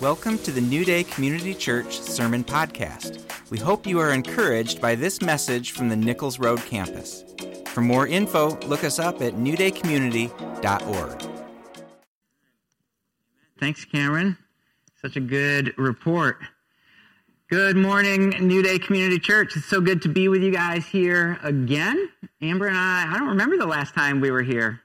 Welcome to the New Day Community Church Sermon Podcast. We hope you are encouraged by this message from the Nichols Road campus. For more info, look us up at newdaycommunity.org. Thanks, Cameron. Such a good report. Good morning, New Day Community Church. It's so good to be with you guys here again. Amber and I, I don't remember the last time we were here.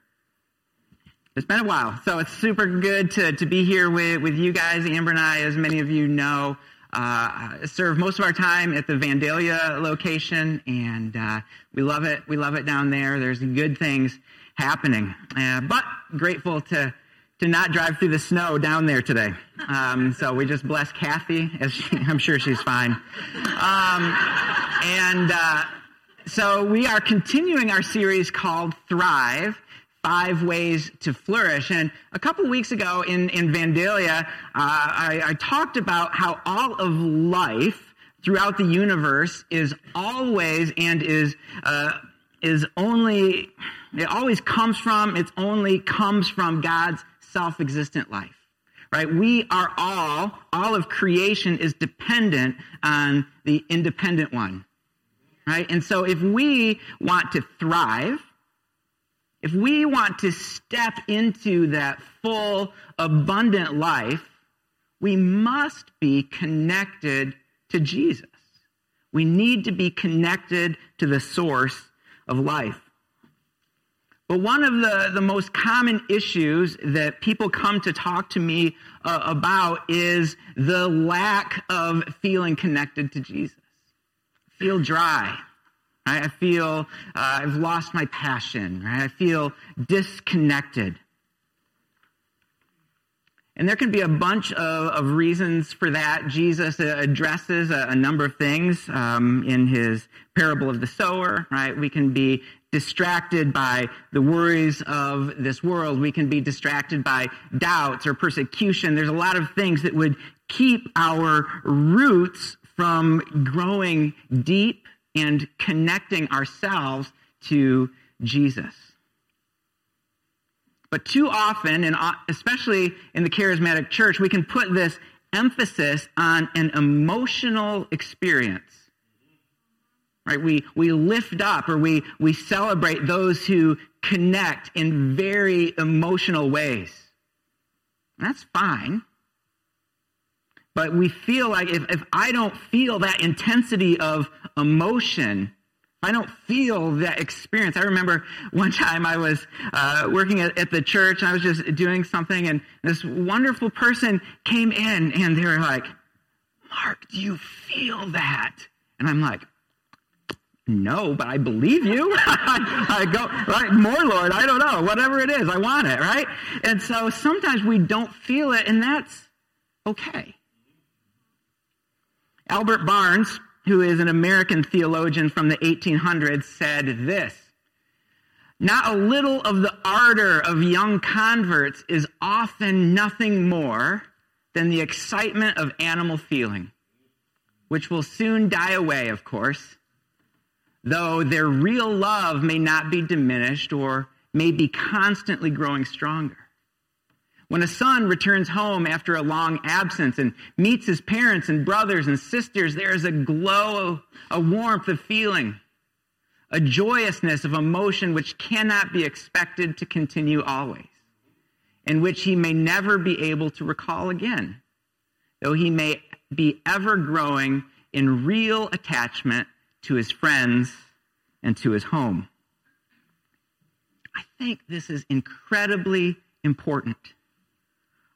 It's been a while. So it's super good to, to be here with, with you guys. Amber and I, as many of you know, uh, serve most of our time at the Vandalia location, and uh, we love it. We love it down there. There's good things happening. Uh, but grateful to to not drive through the snow down there today. Um, so we just bless Kathy, as she, I'm sure she's fine. Um, and uh, so we are continuing our series called Thrive five ways to flourish. And a couple weeks ago in, in Vandalia, uh, I, I talked about how all of life throughout the universe is always and is, uh, is only, it always comes from, it's only comes from God's self-existent life. Right? We are all, all of creation is dependent on the independent one. Right? And so if we want to thrive, if we want to step into that full, abundant life, we must be connected to Jesus. We need to be connected to the source of life. But one of the, the most common issues that people come to talk to me uh, about is the lack of feeling connected to Jesus. Feel dry. Right? I feel uh, I've lost my passion. Right? I feel disconnected. And there can be a bunch of, of reasons for that. Jesus addresses a, a number of things um, in his parable of the sower, right? We can be distracted by the worries of this world. We can be distracted by doubts or persecution. There's a lot of things that would keep our roots from growing deep and connecting ourselves to Jesus. But too often, and uh, especially in the charismatic church, we can put this emphasis on an emotional experience. Right? We, we lift up or we, we celebrate those who connect in very emotional ways. And that's fine. But we feel like if, if I don't feel that intensity of emotion, I don't feel that experience. I remember one time I was uh, working at, at, the church and I was just doing something and this wonderful person came in and they were like, Mark, do you feel that? And I'm like, no, but I believe you. I go, right, more Lord, I don't know, whatever it is, I want it, right? And so sometimes we don't feel it and that's okay. Albert Barnes, who is an American theologian from the 1800s, said this Not a little of the ardor of young converts is often nothing more than the excitement of animal feeling, which will soon die away, of course, though their real love may not be diminished or may be constantly growing stronger. When a son returns home after a long absence and meets his parents and brothers and sisters, there is a glow, a warmth of feeling, a joyousness of emotion which cannot be expected to continue always, and which he may never be able to recall again, though he may be ever growing in real attachment to his friends and to his home. I think this is incredibly important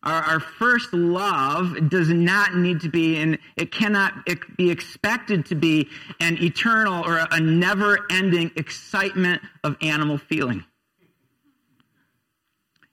our, our, first love does not need to be, and it cannot be expected to be an eternal or a never ending excitement of animal feeling.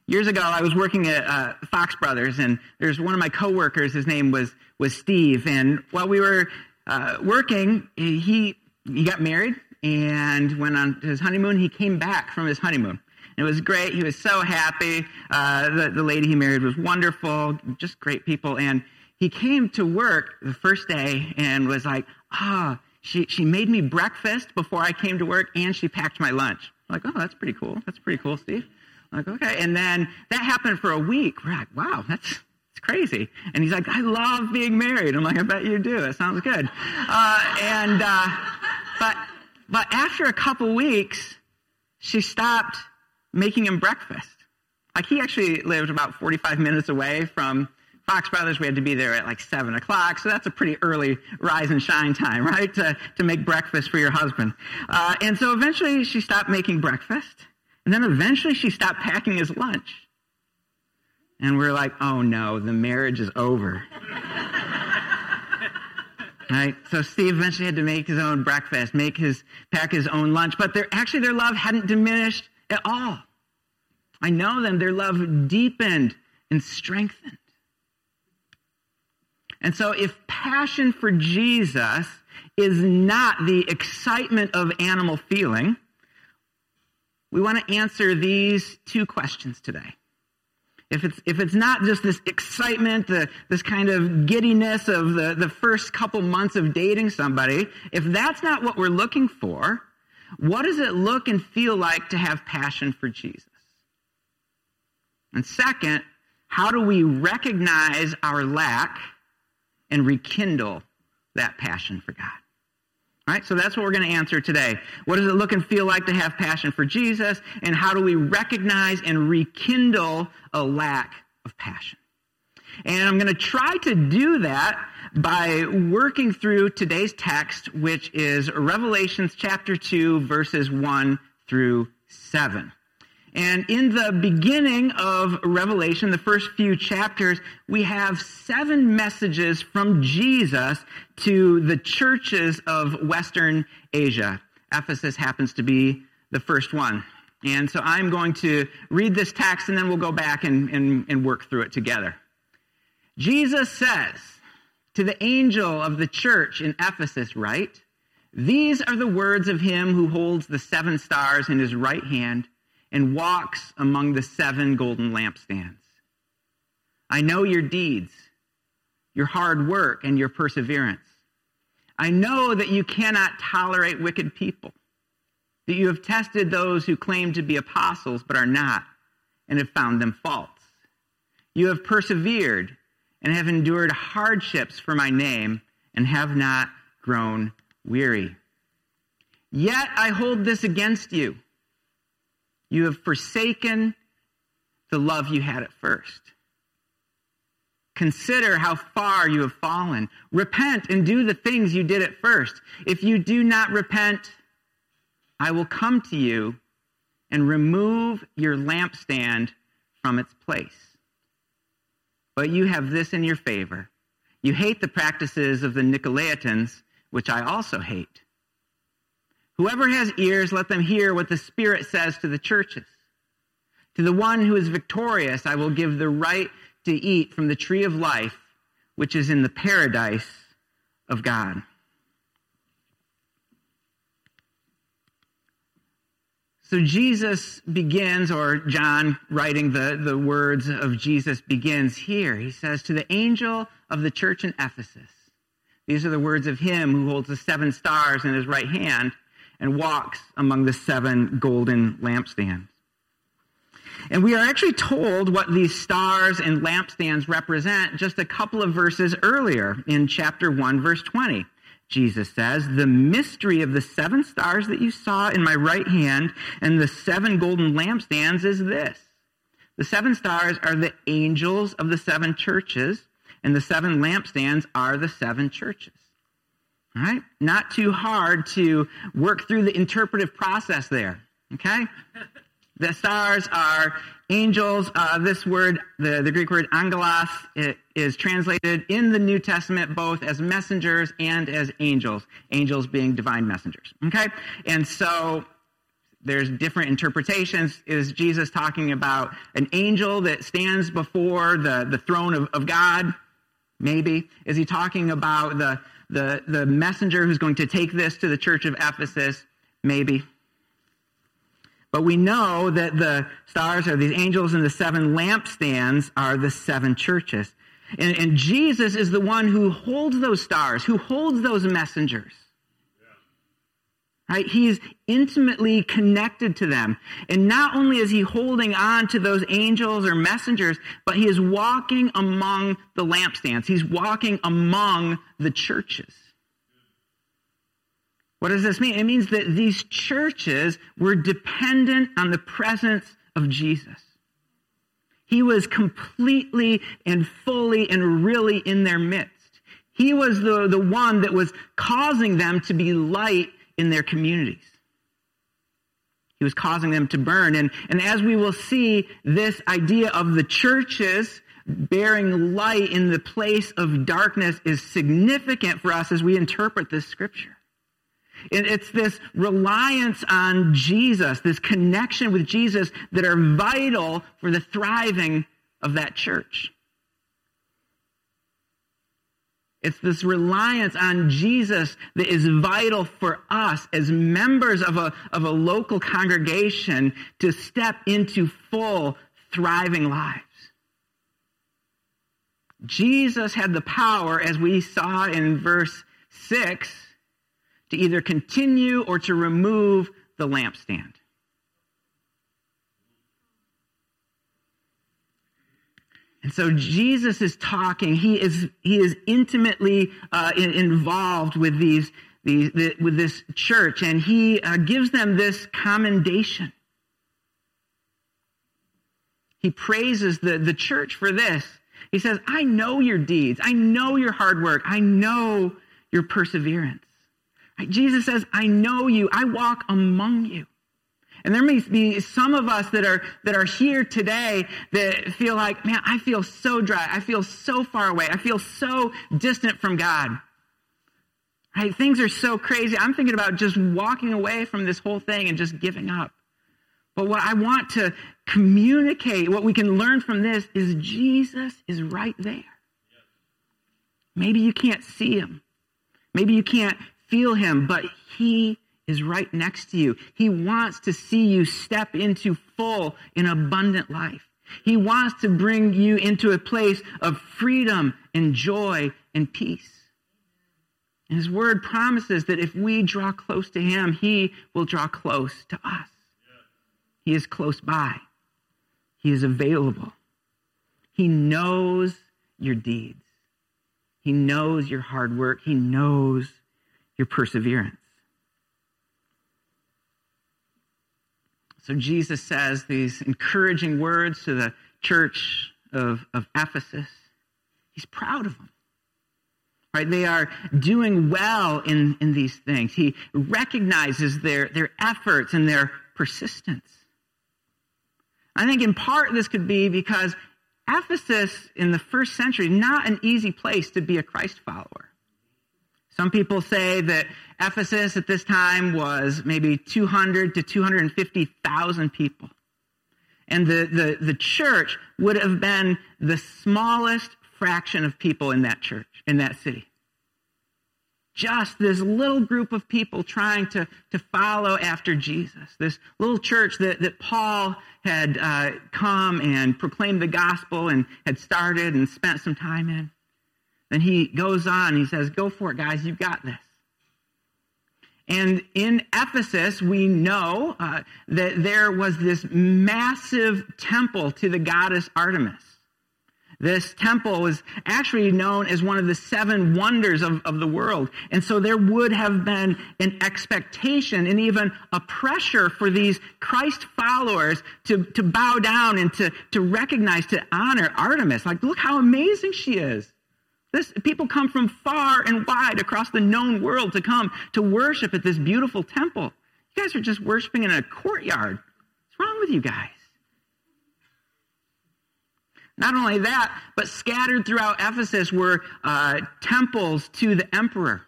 Years ago, I was working at uh, Fox Brothers, and there's one of my coworkers. His name was was Steve, and while we were uh, working, he he got married and went on his honeymoon. He came back from his honeymoon, it was great. He was so happy. Uh, the, the lady he married was wonderful, just great people. And he came to work the first day and was like, ah, she, she made me breakfast before I came to work and she packed my lunch. I'm like, oh, that's pretty cool. That's pretty cool, Steve. I'm like, okay. And then that happened for a week. We're like, wow, that's, crazy. And he's like, I love being married. I'm like, I bet you do. It sounds good. Uh, and, uh, but, but after a couple weeks, she stopped making him breakfast. Like he actually lived about 45 minutes away from Fox Brothers. We had to be there at like 7 o'clock, so that's a pretty early rise and shine time, right? To, to make breakfast for your husband. Uh, and so eventually she stopped making breakfast, and then eventually she stopped packing his lunch. And we're like, oh no, the marriage is over. right? So Steve eventually had to make his own breakfast, make his, pack his own lunch, but actually their love hadn't diminished at all. I know them, their love deepened and strengthened. And so if passion for Jesus is not the excitement of animal feeling, we want to answer these two questions today. If it's, if it's not just this excitement, the, this kind of giddiness of the, the first couple months of dating somebody, if that's not what we're looking for, what does it look and feel like to have passion for Jesus? And second, how do we recognize our lack and rekindle that passion for God? All right, so that's what we're going to answer today. What does it look and feel like to have passion for Jesus? And how do we recognize and rekindle a lack of passion? And I'm going to try to do that by working through today's text, which is Revelations chapter 2, verses 1 through 7. And in the beginning of Revelation, the first few chapters, we have seven messages from Jesus to the churches of Western Asia. Ephesus happens to be the first one. And so I'm going to read this text and then we'll go back and, and, and work through it together. Jesus says to the angel of the church in Ephesus, write These are the words of him who holds the seven stars in his right hand and walks among the seven golden lampstands. I know your deeds, your hard work, and your perseverance. I know that you cannot tolerate wicked people, that you have tested those who claim to be apostles but are not, and have found them false. You have persevered and have endured hardships for my name and have not grown weary. Yet I hold this against you you have forsaken the love you had at first. Consider how far you have fallen. Repent and do the things you did at first. If you do not repent, I will come to you and remove your lampstand from its place. But you have this in your favor. You hate the practices of the Nicolaitans, which I also hate. Whoever has ears, let them hear what the Spirit says to the churches. To the one who is victorious, I will give the right to eat from the tree of life, which is in the paradise of God. So Jesus begins, or John writing the, the words of Jesus begins here. He says, To the angel of the church in Ephesus, these are the words of him who holds the seven stars in his right hand and walks among the seven golden lampstands. And we are actually told what these stars and lampstands represent just a couple of verses earlier in chapter 1, verse 20. Jesus says, The mystery of the seven stars that you saw in my right hand and the seven golden lampstands is this. The seven stars are the angels of the seven churches, and the seven lampstands are the seven churches. All right? Not too hard to work through the interpretive process there. Okay? The stars are angels. Uh, this word, the, the Greek word angelos, is translated in the New Testament both as messengers and as angels. Angels being divine messengers. Okay? And so there's different interpretations. Is Jesus talking about an angel that stands before the, the throne of, of God? Maybe. Is he talking about the the, the messenger who's going to take this to the church of Ephesus? Maybe. But we know that the stars are these angels and the seven lampstands are the seven churches. And, and Jesus is the one who holds those stars, who holds those messengers. Right? He's intimately connected to them. And not only is he holding on to those angels or messengers, but he is walking among the lampstands. He's walking among the churches. What does this mean? It means that these churches were dependent on the presence of Jesus. He was completely and fully and really in their midst. He was the, the one that was causing them to be light in their communities. He was causing them to burn. And, and as we will see, this idea of the churches bearing light in the place of darkness is significant for us as we interpret this scripture. It's this reliance on Jesus, this connection with Jesus that are vital for the thriving of that church. It's this reliance on Jesus that is vital for us as members of a, of a local congregation to step into full, thriving lives. Jesus had the power, as we saw in verse 6, to either continue or to remove the lampstand. And so Jesus is talking. He is he is intimately uh, in, involved with these these the, with this church, and he uh, gives them this commendation. He praises the, the church for this. He says, "I know your deeds. I know your hard work. I know your perseverance." Jesus says, "I know you. I walk among you." And there may be some of us that are, that are here today that feel like, man, I feel so dry. I feel so far away. I feel so distant from God. Right? Things are so crazy. I'm thinking about just walking away from this whole thing and just giving up. But what I want to communicate, what we can learn from this is Jesus is right there. Maybe you can't see him. Maybe you can't feel him, but he is right next to you. He wants to see you step into full and abundant life. He wants to bring you into a place of freedom and joy and peace. And his word promises that if we draw close to him, he will draw close to us. He is close by. He is available. He knows your deeds. He knows your hard work. He knows your perseverance. So Jesus says these encouraging words to the church of, of Ephesus. He's proud of them. Right? They are doing well in, in these things. He recognizes their, their efforts and their persistence. I think in part this could be because Ephesus in the first century, not an easy place to be a Christ follower. Some people say that Ephesus at this time was maybe 200 to 250,000 people. And the, the, the church would have been the smallest fraction of people in that church, in that city. Just this little group of people trying to, to follow after Jesus. This little church that, that Paul had uh, come and proclaimed the gospel and had started and spent some time in. Then he goes on, he says, Go for it, guys, you've got this. And in Ephesus, we know uh, that there was this massive temple to the goddess Artemis. This temple was actually known as one of the seven wonders of, of the world. And so there would have been an expectation and even a pressure for these Christ followers to, to bow down and to, to recognize, to honor Artemis. Like, look how amazing she is. This, people come from far and wide across the known world to come to worship at this beautiful temple. You guys are just worshiping in a courtyard. What's wrong with you guys? Not only that, but scattered throughout Ephesus were uh, temples to the emperor.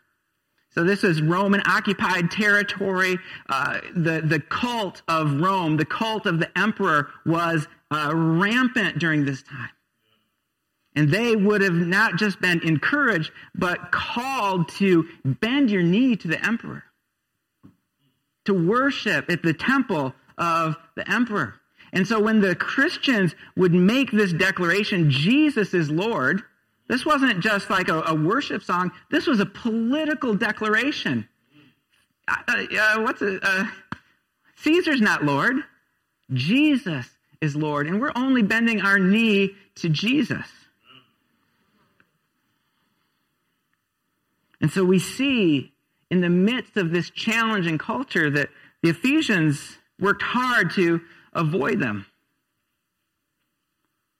So this is Roman occupied territory. Uh, the, the cult of Rome, the cult of the emperor was uh, rampant during this time. And they would have not just been encouraged, but called to bend your knee to the emperor, to worship at the temple of the emperor. And so when the Christians would make this declaration, Jesus is Lord, this wasn't just like a, a worship song, this was a political declaration. uh, uh, what's it? Uh, Caesar's not Lord. Jesus is Lord, and we're only bending our knee to Jesus. And so we see in the midst of this challenging culture that the Ephesians worked hard to avoid them.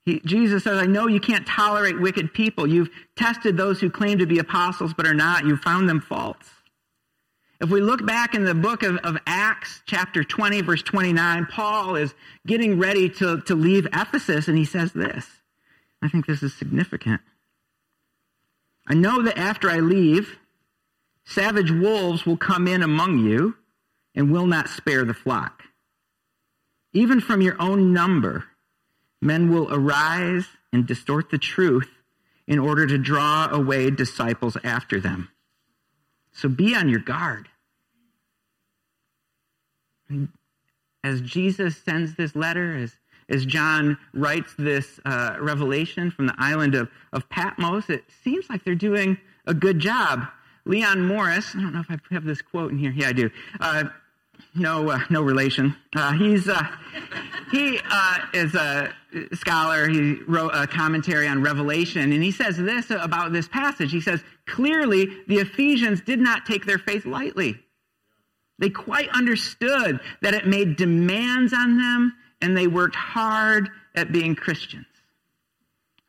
He, Jesus says, I know you can't tolerate wicked people. You've tested those who claim to be apostles but are not. You've found them false. If we look back in the book of, of Acts, chapter 20, verse 29, Paul is getting ready to, to leave Ephesus, and he says this. I think this is significant. I know that after I leave, savage wolves will come in among you and will not spare the flock. Even from your own number, men will arise and distort the truth in order to draw away disciples after them. So be on your guard. As Jesus sends this letter, as, as John writes this uh, revelation from the island of, of Patmos, it seems like they're doing a good job. Leon Morris, I don't know if I have this quote in here. Yeah, I do. Uh, no, uh, no relation. Uh, he's uh, he uh, is a scholar. He wrote a commentary on Revelation, and he says this about this passage. He says clearly the Ephesians did not take their faith lightly. They quite understood that it made demands on them, and they worked hard at being Christians.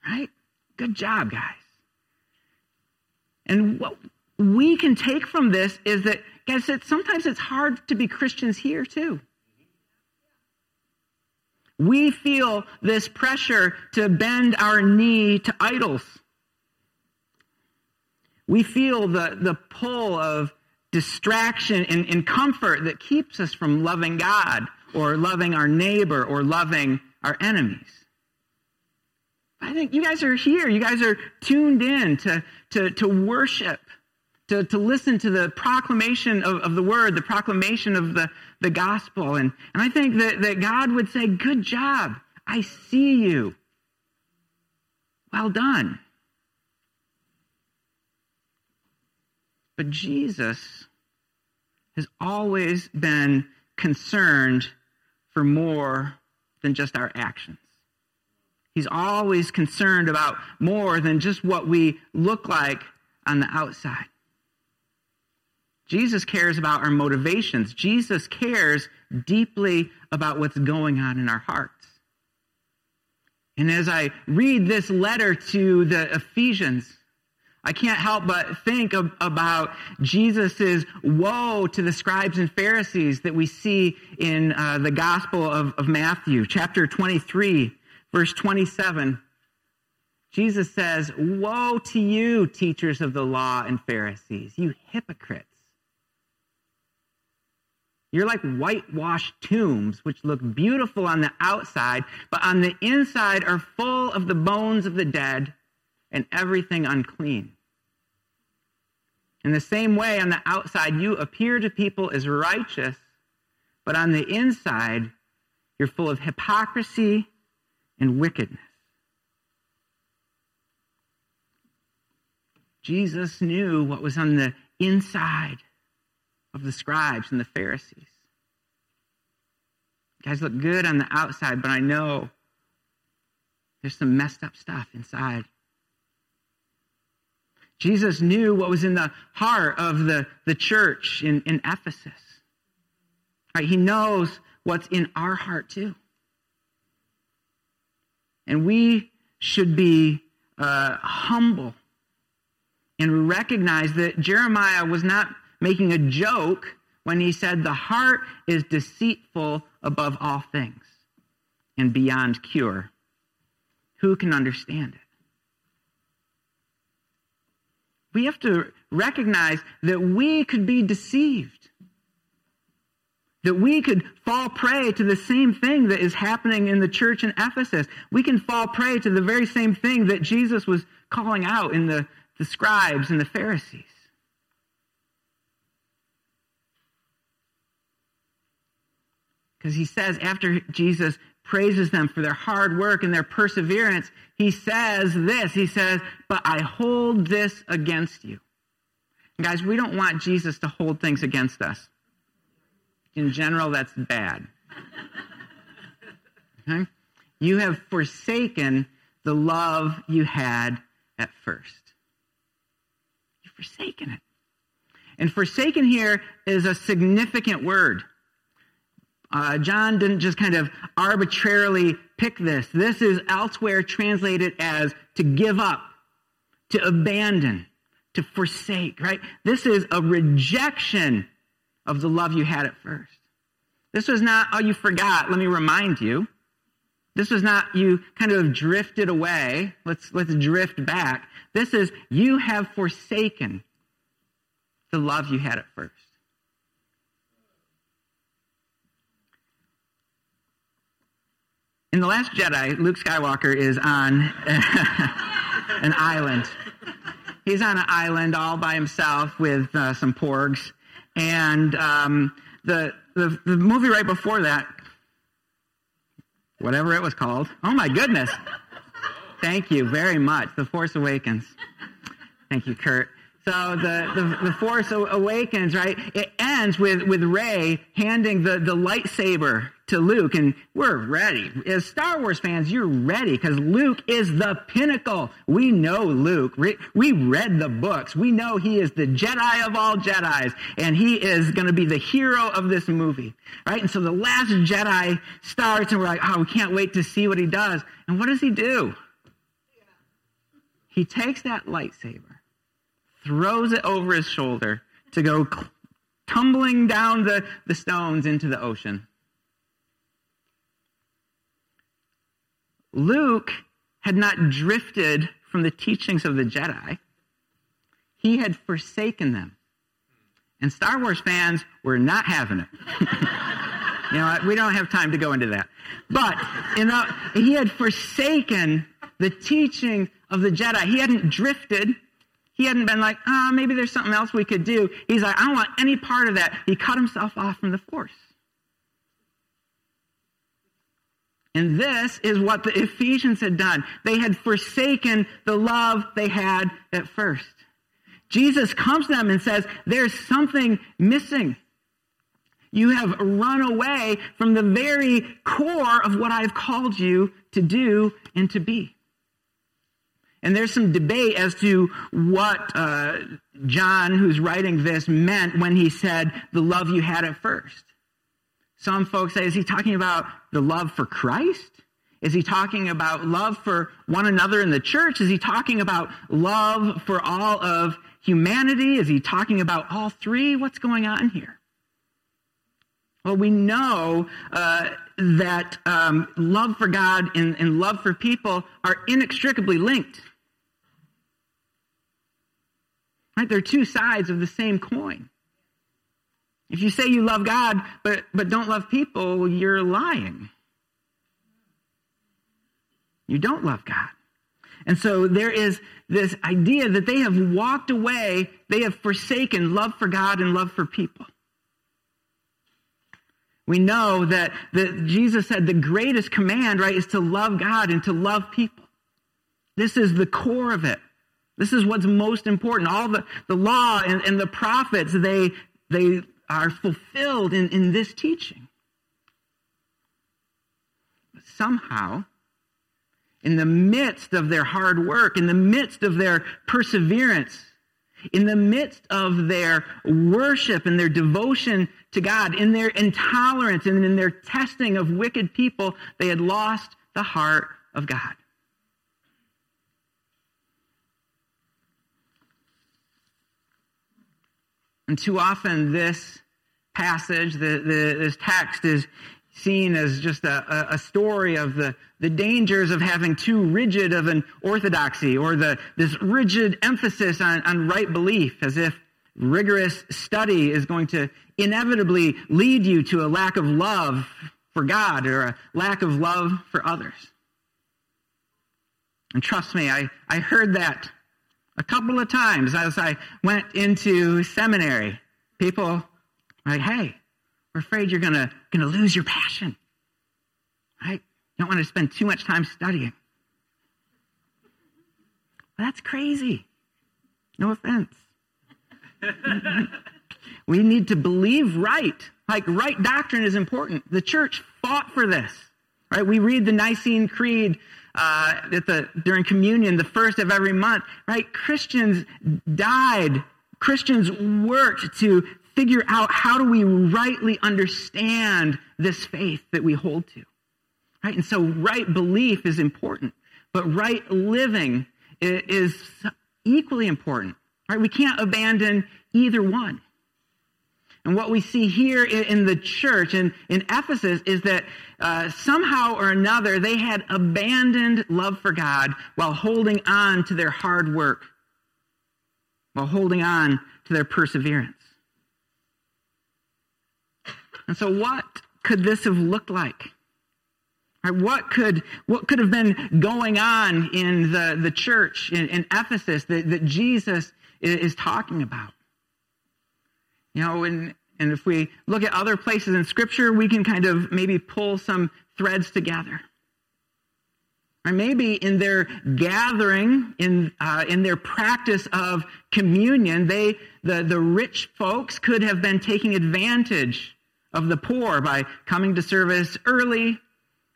Right? Good job, guys. And what we can take from this is that, guys, sometimes it's hard to be Christians here too. We feel this pressure to bend our knee to idols. We feel the, the pull of distraction and, and comfort that keeps us from loving God or loving our neighbor or loving our enemies. I think you guys are here. You guys are tuned in to, to, to worship to, to listen to the proclamation of, of the word, the proclamation of the, the gospel. And, and I think that, that God would say, Good job. I see you. Well done. But Jesus has always been concerned for more than just our actions. He's always concerned about more than just what we look like on the outside. Jesus cares about our motivations. Jesus cares deeply about what's going on in our hearts. And as I read this letter to the Ephesians, I can't help but think of, about Jesus' woe to the scribes and Pharisees that we see in uh, the Gospel of, of Matthew, chapter 23, verse 27. Jesus says, Woe to you, teachers of the law and Pharisees, you hypocrites! You're like whitewashed tombs, which look beautiful on the outside, but on the inside are full of the bones of the dead and everything unclean. In the same way, on the outside, you appear to people as righteous, but on the inside, you're full of hypocrisy and wickedness. Jesus knew what was on the inside of the scribes and the Pharisees. You guys look good on the outside, but I know there's some messed up stuff inside. Jesus knew what was in the heart of the, the church in, in Ephesus. Right, he knows what's in our heart too. And we should be uh, humble and recognize that Jeremiah was not making a joke when he said, The heart is deceitful above all things and beyond cure. Who can understand it? We have to recognize that we could be deceived. That we could fall prey to the same thing that is happening in the church in Ephesus. We can fall prey to the very same thing that Jesus was calling out in the, the scribes and the Pharisees. Because he says, after Jesus praises them for their hard work and their perseverance, he says this He says, But I hold this against you. And guys, we don't want Jesus to hold things against us. In general, that's bad. Okay? You have forsaken the love you had at first. You've forsaken it. And forsaken here is a significant word. Uh, John didn't just kind of arbitrarily pick this. This is elsewhere translated as to give up, to abandon, to forsake, right? This is a rejection of the love you had at first. This was not, oh, you forgot, let me remind you. This was not you kind of drifted away. Let's, let's drift back. This is you have forsaken the love you had at first. In The Last Jedi, Luke Skywalker is on an island. He's on an island all by himself with uh, some porgs. And um, the, the, the movie right before that, whatever it was called, oh my goodness. Thank you very much. The Force Awakens. Thank you, Kurt. So the, the, the, Force Awakens, right? It ends with, with Rey handing the, the lightsaber to Luke, and we're ready. As Star Wars fans, you're ready because Luke is the pinnacle. We know Luke. We read the books. We know he is the Jedi of all Jedis, and he is going to be the hero of this movie, right? And so the last Jedi starts, and we're like, oh, we can't wait to see what he does. And what does he do? He takes that lightsaber throws it over his shoulder to go tumbling down the, the stones into the ocean. Luke had not drifted from the teachings of the Jedi, he had forsaken them. And Star Wars fans were not having it. you know, we don't have time to go into that. But you know, he had forsaken the teaching of the Jedi. He hadn't drifted. He hadn't been like, ah, oh, maybe there's something else we could do. He's like, I don't want any part of that. He cut himself off from the force. And this is what the Ephesians had done. They had forsaken the love they had at first. Jesus comes to them and says, There's something missing. You have run away from the very core of what I've called you to do and to be. And there's some debate as to what uh, John, who's writing this, meant when he said the love you had at first. Some folks say, is he talking about the love for Christ? Is he talking about love for one another in the church? Is he talking about love for all of humanity? Is he talking about all three? What's going on here? Well, we know uh, that um, love for God and, and love for people are inextricably linked. Right? They're two sides of the same coin. If you say you love God but, but don't love people, you're lying. You don't love God. And so there is this idea that they have walked away, they have forsaken love for God and love for people. We know that, that Jesus said the greatest command, right, is to love God and to love people. This is the core of it. This is what's most important. All the, the law and, and the prophets, they, they are fulfilled in, in this teaching. But somehow, in the midst of their hard work, in the midst of their perseverance, in the midst of their worship and their devotion to God, in their intolerance and in their testing of wicked people, they had lost the heart of God. And too often, this passage, the, the, this text, is seen as just a, a story of the, the dangers of having too rigid of an orthodoxy or the, this rigid emphasis on, on right belief, as if rigorous study is going to inevitably lead you to a lack of love for God or a lack of love for others. And trust me, I, I heard that a couple of times as I went into seminary, people like, hey, we're afraid you're gonna gonna lose your passion. Right? You don't want to spend too much time studying. That's crazy. No offense. we need to believe right. Like right doctrine is important. The church fought for this. Right? We read the Nicene Creed uh, during communion, the first of every month. Right? Christians died. Christians worked to figure out how do we rightly understand this faith that we hold to. Right? And so right belief is important, but right living is equally important. Right? We can't abandon either one. And what we see here in the church in, in Ephesus is that uh, somehow or another they had abandoned love for God while holding on to their hard work, while holding on to their perseverance. And so, what could this have looked like? What could what could have been going on in the, the church in, in Ephesus that, that Jesus is, talking about? You know, and and if we look at other places in Scripture, we can kind of maybe pull some threads together. Or maybe in their gathering, in uh, in their practice of communion, they the the rich folks could have been taking advantage of the poor by coming to service early,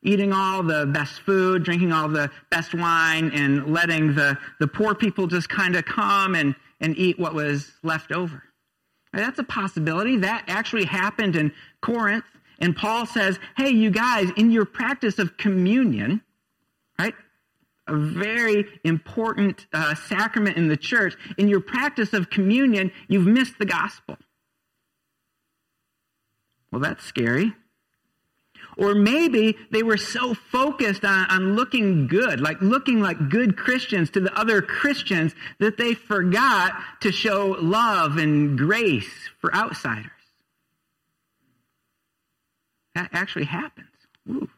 eating all the best food, drinking all the best wine, and letting the, the poor people just kind of come and, and eat what was left over. That's a possibility. That actually happened in Corinth. And Paul says, hey, you guys, in your practice of communion, right? A very important uh, sacrament in the church. In your practice of communion, you've missed the gospel. Well, that's scary. Or maybe they were so focused on, on looking good, like looking like good Christians to the other Christians, that they forgot to show love and grace for outsiders. That actually happens. Ooh.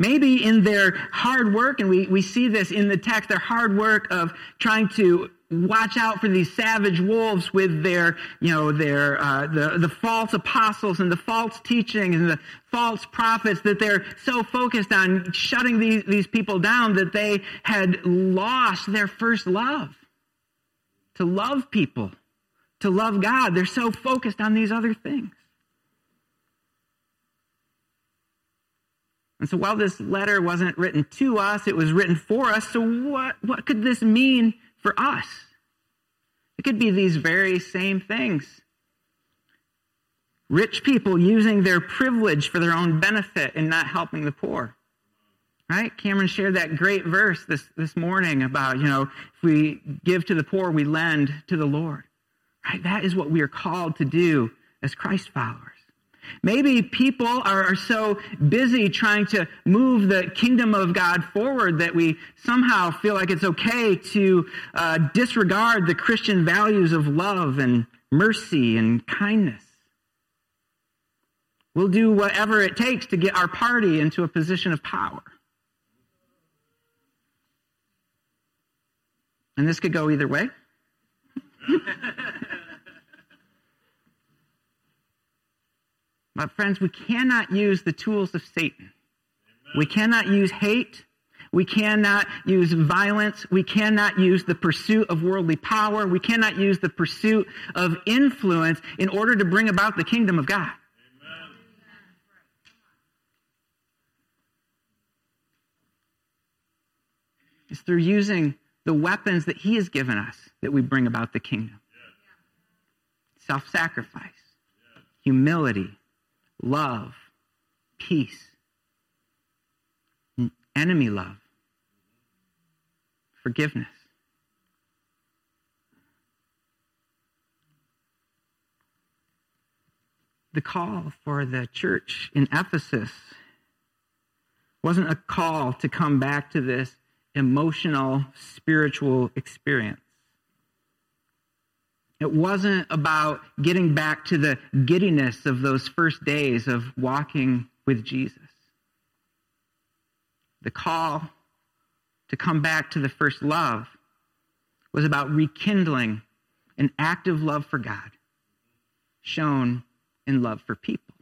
Maybe in their hard work, and we, we see this in the text, their hard work of trying to watch out for these savage wolves with their, you know, their, uh, the, the false apostles and the false teaching and the false prophets that they're so focused on shutting these, these people down that they had lost their first love. To love people, to love God. They're so focused on these other things. And so while this letter wasn't written to us, it was written for us. So what, what could this mean for us. It could be these very same things. Rich people using their privilege for their own benefit and not helping the poor. Right? Cameron shared that great verse this, this morning about, you know, if we give to the poor, we lend to the Lord. Right? That is what we are called to do as Christ followers. Maybe people are, so busy trying to move the kingdom of God forward that we somehow feel like it's okay to uh, disregard the Christian values of love and mercy and kindness. We'll do whatever it takes to get our party into a position of power. And this could go either way. Friends, we cannot use the tools of Satan. Amen. We cannot use hate. We cannot use violence. We cannot use the pursuit of worldly power. We cannot use the pursuit of influence in order to bring about the kingdom of God. Amen. It's through using the weapons that He has given us that we bring about the kingdom self sacrifice, humility, love, peace, enemy love, forgiveness. The call for the church in Ephesus wasn't a call to come back to this emotional, spiritual experience. It wasn't about getting back to the giddiness of those first days of walking with Jesus. The call to come back to the first love was about rekindling an active love for God shown in love for people.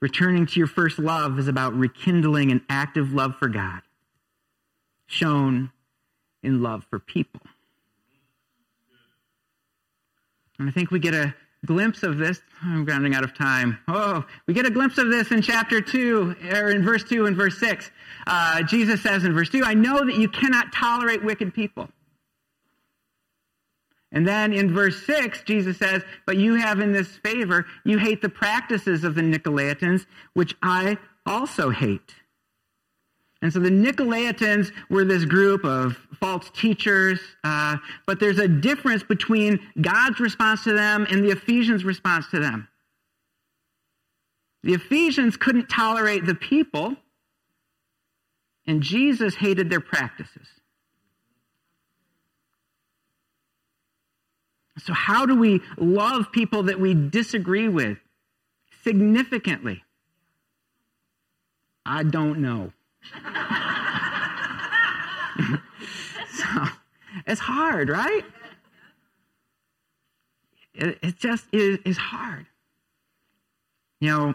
Returning to your first love is about rekindling an active love for God, shown in love for people. And I think we get a glimpse of this. I'm running out of time. Oh, we get a glimpse of this in chapter 2, or in verse 2 and verse 6. Uh, Jesus says in verse 2, I know that you cannot tolerate wicked people. And then in verse 6, Jesus says, But you have in this favor, you hate the practices of the Nicolaitans, which I also hate. And so the Nicolaitans were this group of false teachers, uh, but there's a difference between God's response to them and the Ephesians' response to them. The Ephesians couldn't tolerate the people, and Jesus hated their practices. So, how do we love people that we disagree with significantly? I don't know. so, it's hard, right? It, it just is, is hard. You know,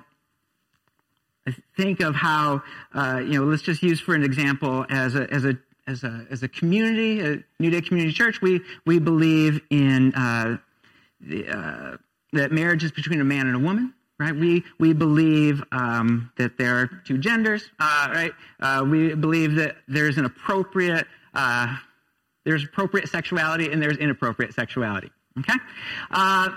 I think of how, uh, you know, let's just use for an example as a, as a as a, as a community, a New Day Community Church, we, we believe in uh, the, uh, that marriage is between a man and a woman. Right? We, we believe um, that there are two genders. Uh, right? Uh, we believe that there's an appropriate uh, there's appropriate sexuality and there's inappropriate sexuality. Okay. Uh,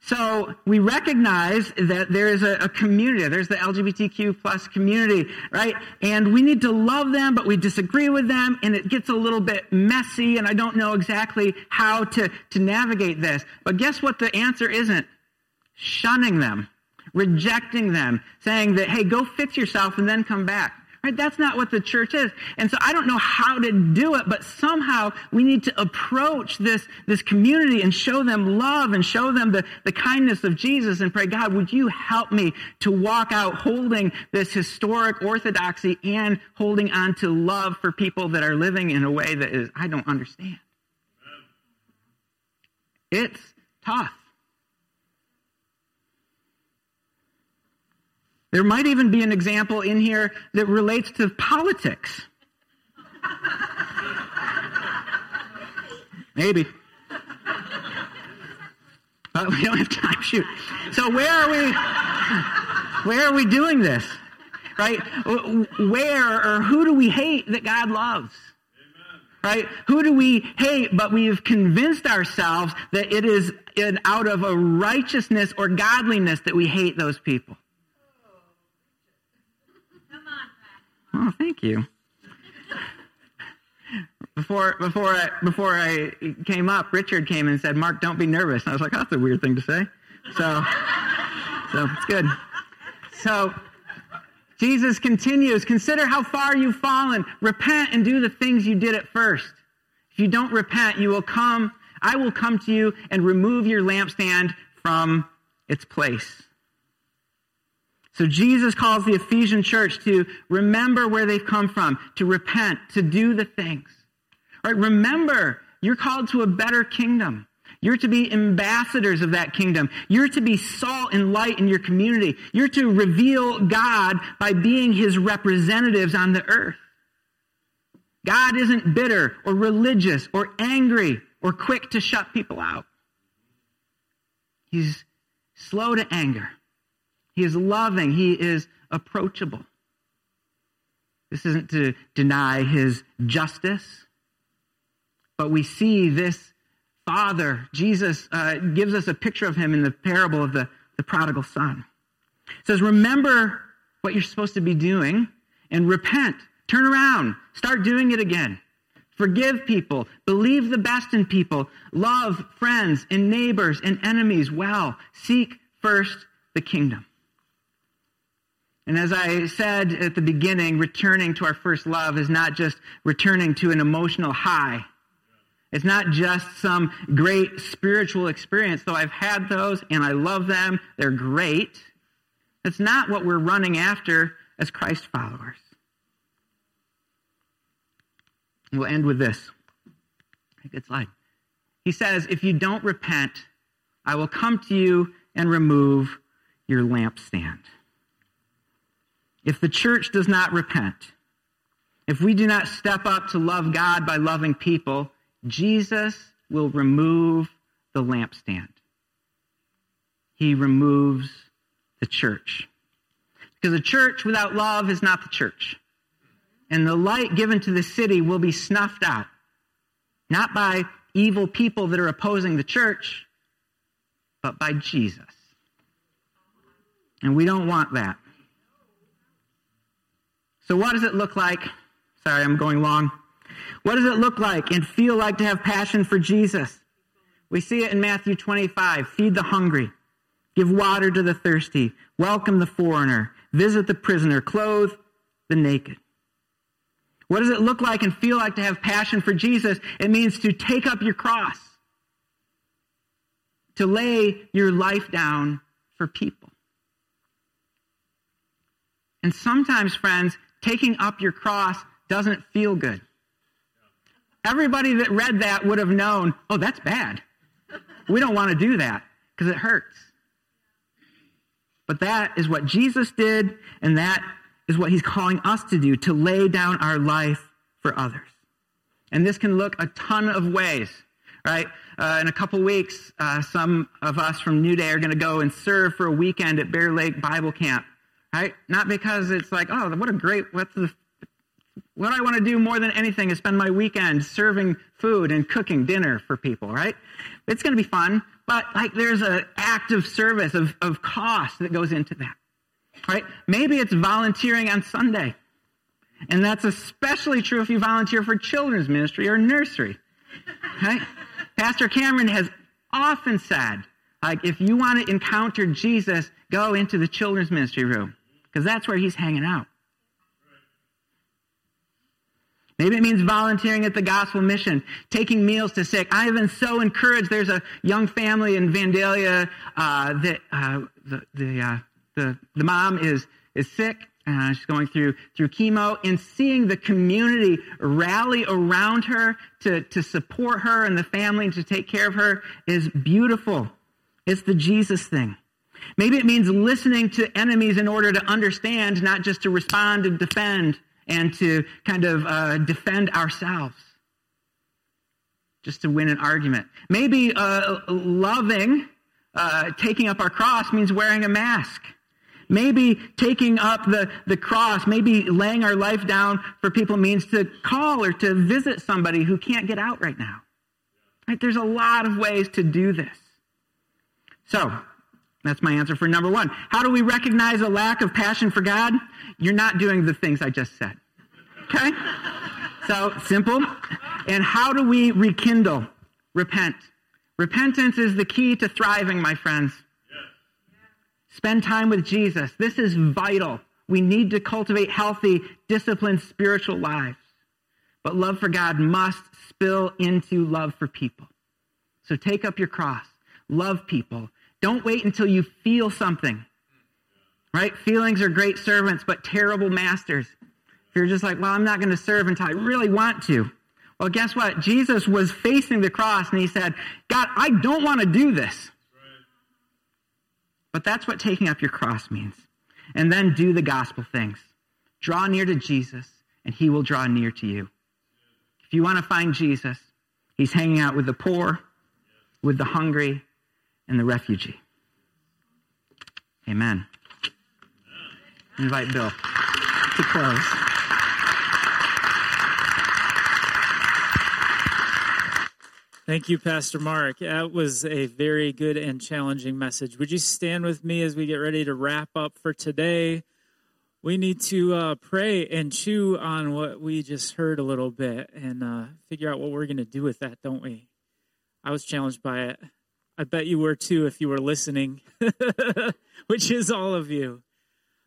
so we recognize that there is a, a, community. There's the LGBTQ plus community, right? And we need to love them, but we disagree with them, and it gets a little bit messy, and I don't know exactly how to, to navigate this. But guess what the answer isn't? Shunning them, rejecting them, saying that, hey, go fix yourself and then come back. Right? That's not what the church is. And so I don't know how to do it, but somehow we need to approach this, this community and show them love and show them the, the kindness of Jesus and pray, God, would you help me to walk out holding this historic orthodoxy and holding on to love for people that are living in a way that is, I don't understand. It's tough. There might even be an example in here that relates to politics. Maybe. But we don't have time. Shoot. So where are we? Where are we doing this? Right? Where or who do we hate that God loves? Right? Who do we hate, but we've convinced ourselves that it is out of a righteousness or godliness that we hate those people? Oh, thank you. Before before I before I came up, Richard came and said, "Mark, don't be nervous." And I was like, "That's a weird thing to say." So, so it's good. So, Jesus continues, "Consider how far you've fallen. Repent and do the things you did at first. If you don't repent, you will come. I will come to you and remove your lampstand from its place." So Jesus calls the Ephesian church to remember where they've come from, to repent, to do the things. Right? Remember, you're called to a better kingdom. You're to be ambassadors of that kingdom. You're to be salt and light in your community. You're to reveal God by being his representatives on the earth. God isn't bitter or religious or angry or quick to shut people out. He's slow to anger. He is loving. He is approachable. This isn't to deny his justice, but we see this father, Jesus, uh, gives us a picture of him in the parable of the, the prodigal son. It says, Remember what you're supposed to be doing and repent. Turn around. Start doing it again. Forgive people. Believe the best in people. Love friends and neighbors and enemies well. Seek first the kingdom. And as I said at the beginning, returning to our first love is not just returning to an emotional high. It's not just some great spiritual experience, though I've had those and I love them. They're great. That's not what we're running after as Christ followers. We'll end with this. Good slide. He says, If you don't repent, I will come to you and remove your lampstand. If the church does not repent, if we do not step up to love God by loving people, Jesus will remove the lampstand. He removes the church. Because a church without love is not the church. And the light given to the city will be snuffed out. Not by evil people that are opposing the church, but by Jesus. And we don't want that. So, what does it look like? Sorry, I'm going long. What does it look like and feel like to have passion for Jesus? We see it in Matthew 25 feed the hungry, give water to the thirsty, welcome the foreigner, visit the prisoner, clothe the naked. What does it look like and feel like to have passion for Jesus? It means to take up your cross, to lay your life down for people. And sometimes, friends, taking up your cross doesn't feel good. Everybody that read that would have known, oh, that's bad. We don't want to do that because it hurts. But that is what Jesus did, and that is what he's calling us to do to lay down our life for others. And this can look a ton of ways, right? Uh, in a couple weeks, uh, some of us from New Day are going to go and serve for a weekend at Bear Lake Bible Camp, right? Not because it's like, oh, what a great, what's the, what I want to do more than anything is spend my weekend serving food and cooking dinner for people, right? It's going to be fun, but like there's an act of service, of, of cost that goes into that right? Maybe it's volunteering on Sunday. And that's especially true if you volunteer for children's ministry or nursery. Right? Pastor Cameron has often said, like, if you want to encounter Jesus, go into the children's ministry room, because that's where he's hanging out. Maybe it means volunteering at the gospel mission, taking meals to sick. I have been so encouraged. There's a young family in Vandalia uh, that uh, the, the uh, the, the mom is, is sick. She's going through through chemo and seeing the community rally around her to, to support her and the family and to take care of her is beautiful. It's the Jesus thing. Maybe it means listening to enemies in order to understand, not just to respond and defend and to kind of uh, defend ourselves, just to win an argument. Maybe uh, loving, uh, taking up our cross means wearing a mask. Maybe taking up the, the cross, maybe laying our life down for people means to call or to visit somebody who can't get out right now. Right? There's a lot of ways to do this. So, that's my answer for number one. How do we recognize a lack of passion for God? You're not doing the things I just said. Okay? So, simple. And how do we rekindle? Repent. Repentance is the key to thriving, my friends. Spend time with Jesus. This is vital. We need to cultivate healthy, disciplined spiritual lives. But love for God must spill into love for people. So take up your cross. Love people. Don't wait until you feel something. Right? Feelings are great servants, but terrible masters. If you're just like, well, I'm not going to serve until I really want to. Well, guess what? Jesus was facing the cross and he said, God, I don't want to do this. But that's what taking up your cross means. And then do the gospel things. Draw near to Jesus, and he will draw near to you. If you want to find Jesus, he's hanging out with the poor, with the hungry, and the refugee. Amen. invite Bill to close. Thank you, Pastor Mark. That was a very good and challenging message. Would you stand with me as we get ready to wrap up for today? We need to uh, pray and chew on what we just heard a little bit and uh, figure out what we're going to do with that, don't we? I was challenged by it. I bet you were too if you were listening, which is all of you.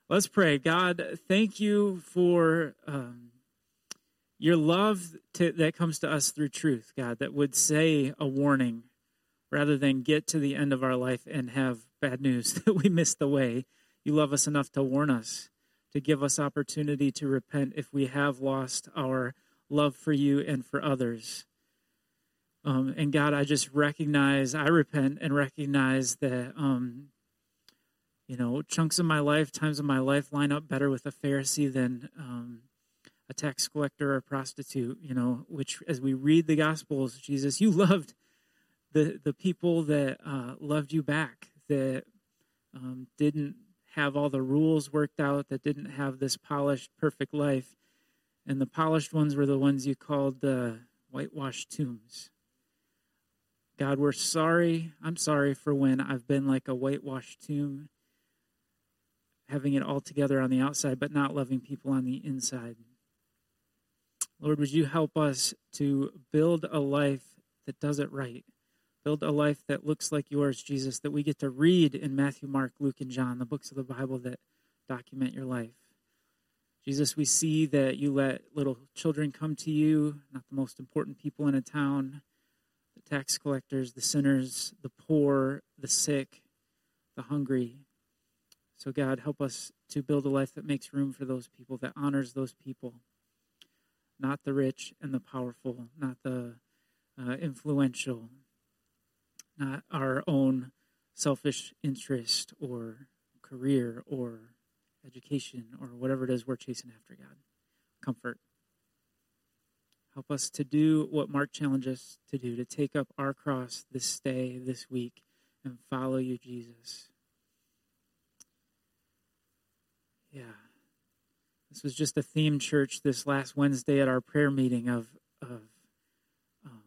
Let's pray. God, thank you for. Um, your love to, that comes to us through truth, God, that would say a warning rather than get to the end of our life and have bad news that we missed the way. You love us enough to warn us, to give us opportunity to repent if we have lost our love for you and for others. Um, and God, I just recognize, I repent and recognize that um, you know, chunks of my life, times of my life line up better with a Pharisee than um, a tax collector or a prostitute, you know, which as we read the Gospels, Jesus, you loved the, the people that uh, loved you back, that um, didn't have all the rules worked out, that didn't have this polished, perfect life. And the polished ones were the ones you called the whitewashed tombs. God, we're sorry. I'm sorry for when I've been like a whitewashed tomb having it all together on the outside, but not loving people on the inside. Lord, would you help us to build a life that does it right? Build a life that looks like yours, Jesus, that we get to read in Matthew, Mark, Luke, and John, the books of the Bible that document your life. Jesus, we see that you let little children come to you, not the most important people in a town, tax collectors, the sinners, the poor, the sick, the hungry. So, God, help us to build a life that makes room for those people, that honors those people, not the rich and the powerful, not the uh, influential, not our own selfish interest or career or education or whatever it is we're chasing after, God. Comfort. Help us to do what Mark challenged us to do, to take up our cross this day, this week, and follow you, Jesus. Yeah. This was just a theme church this last Wednesday at our prayer meeting of, of um,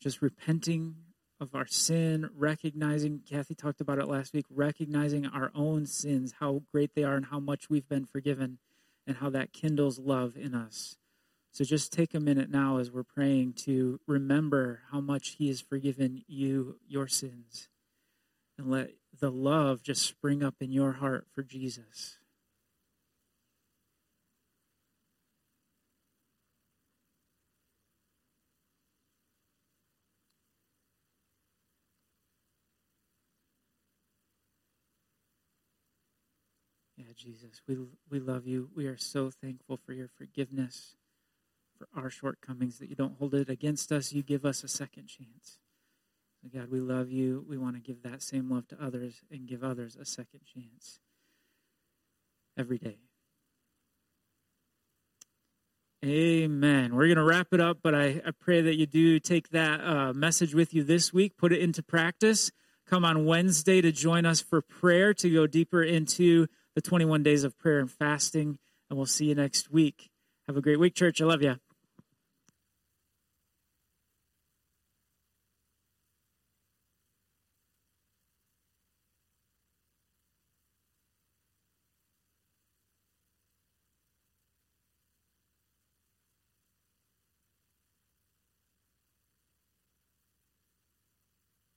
just repenting of our sin, recognizing, Kathy talked about it last week, recognizing our own sins, how great they are, and how much we've been forgiven, and how that kindles love in us. So just take a minute now as we're praying to remember how much He has forgiven you your sins, and let the love just spring up in your heart for Jesus. Yeah, Jesus, we, we love you. We are so thankful for your forgiveness, for our shortcomings, that you don't hold it against us. You give us a second chance. God, we love you. We want to give that same love to others and give others a second chance every day. Amen. We're going to wrap it up, but I, I pray that you do take that uh, message with you this week, put it into practice. Come on Wednesday to join us for prayer to go deeper into the 21 days of prayer and fasting, and we'll see you next week. Have a great week, church. I love you.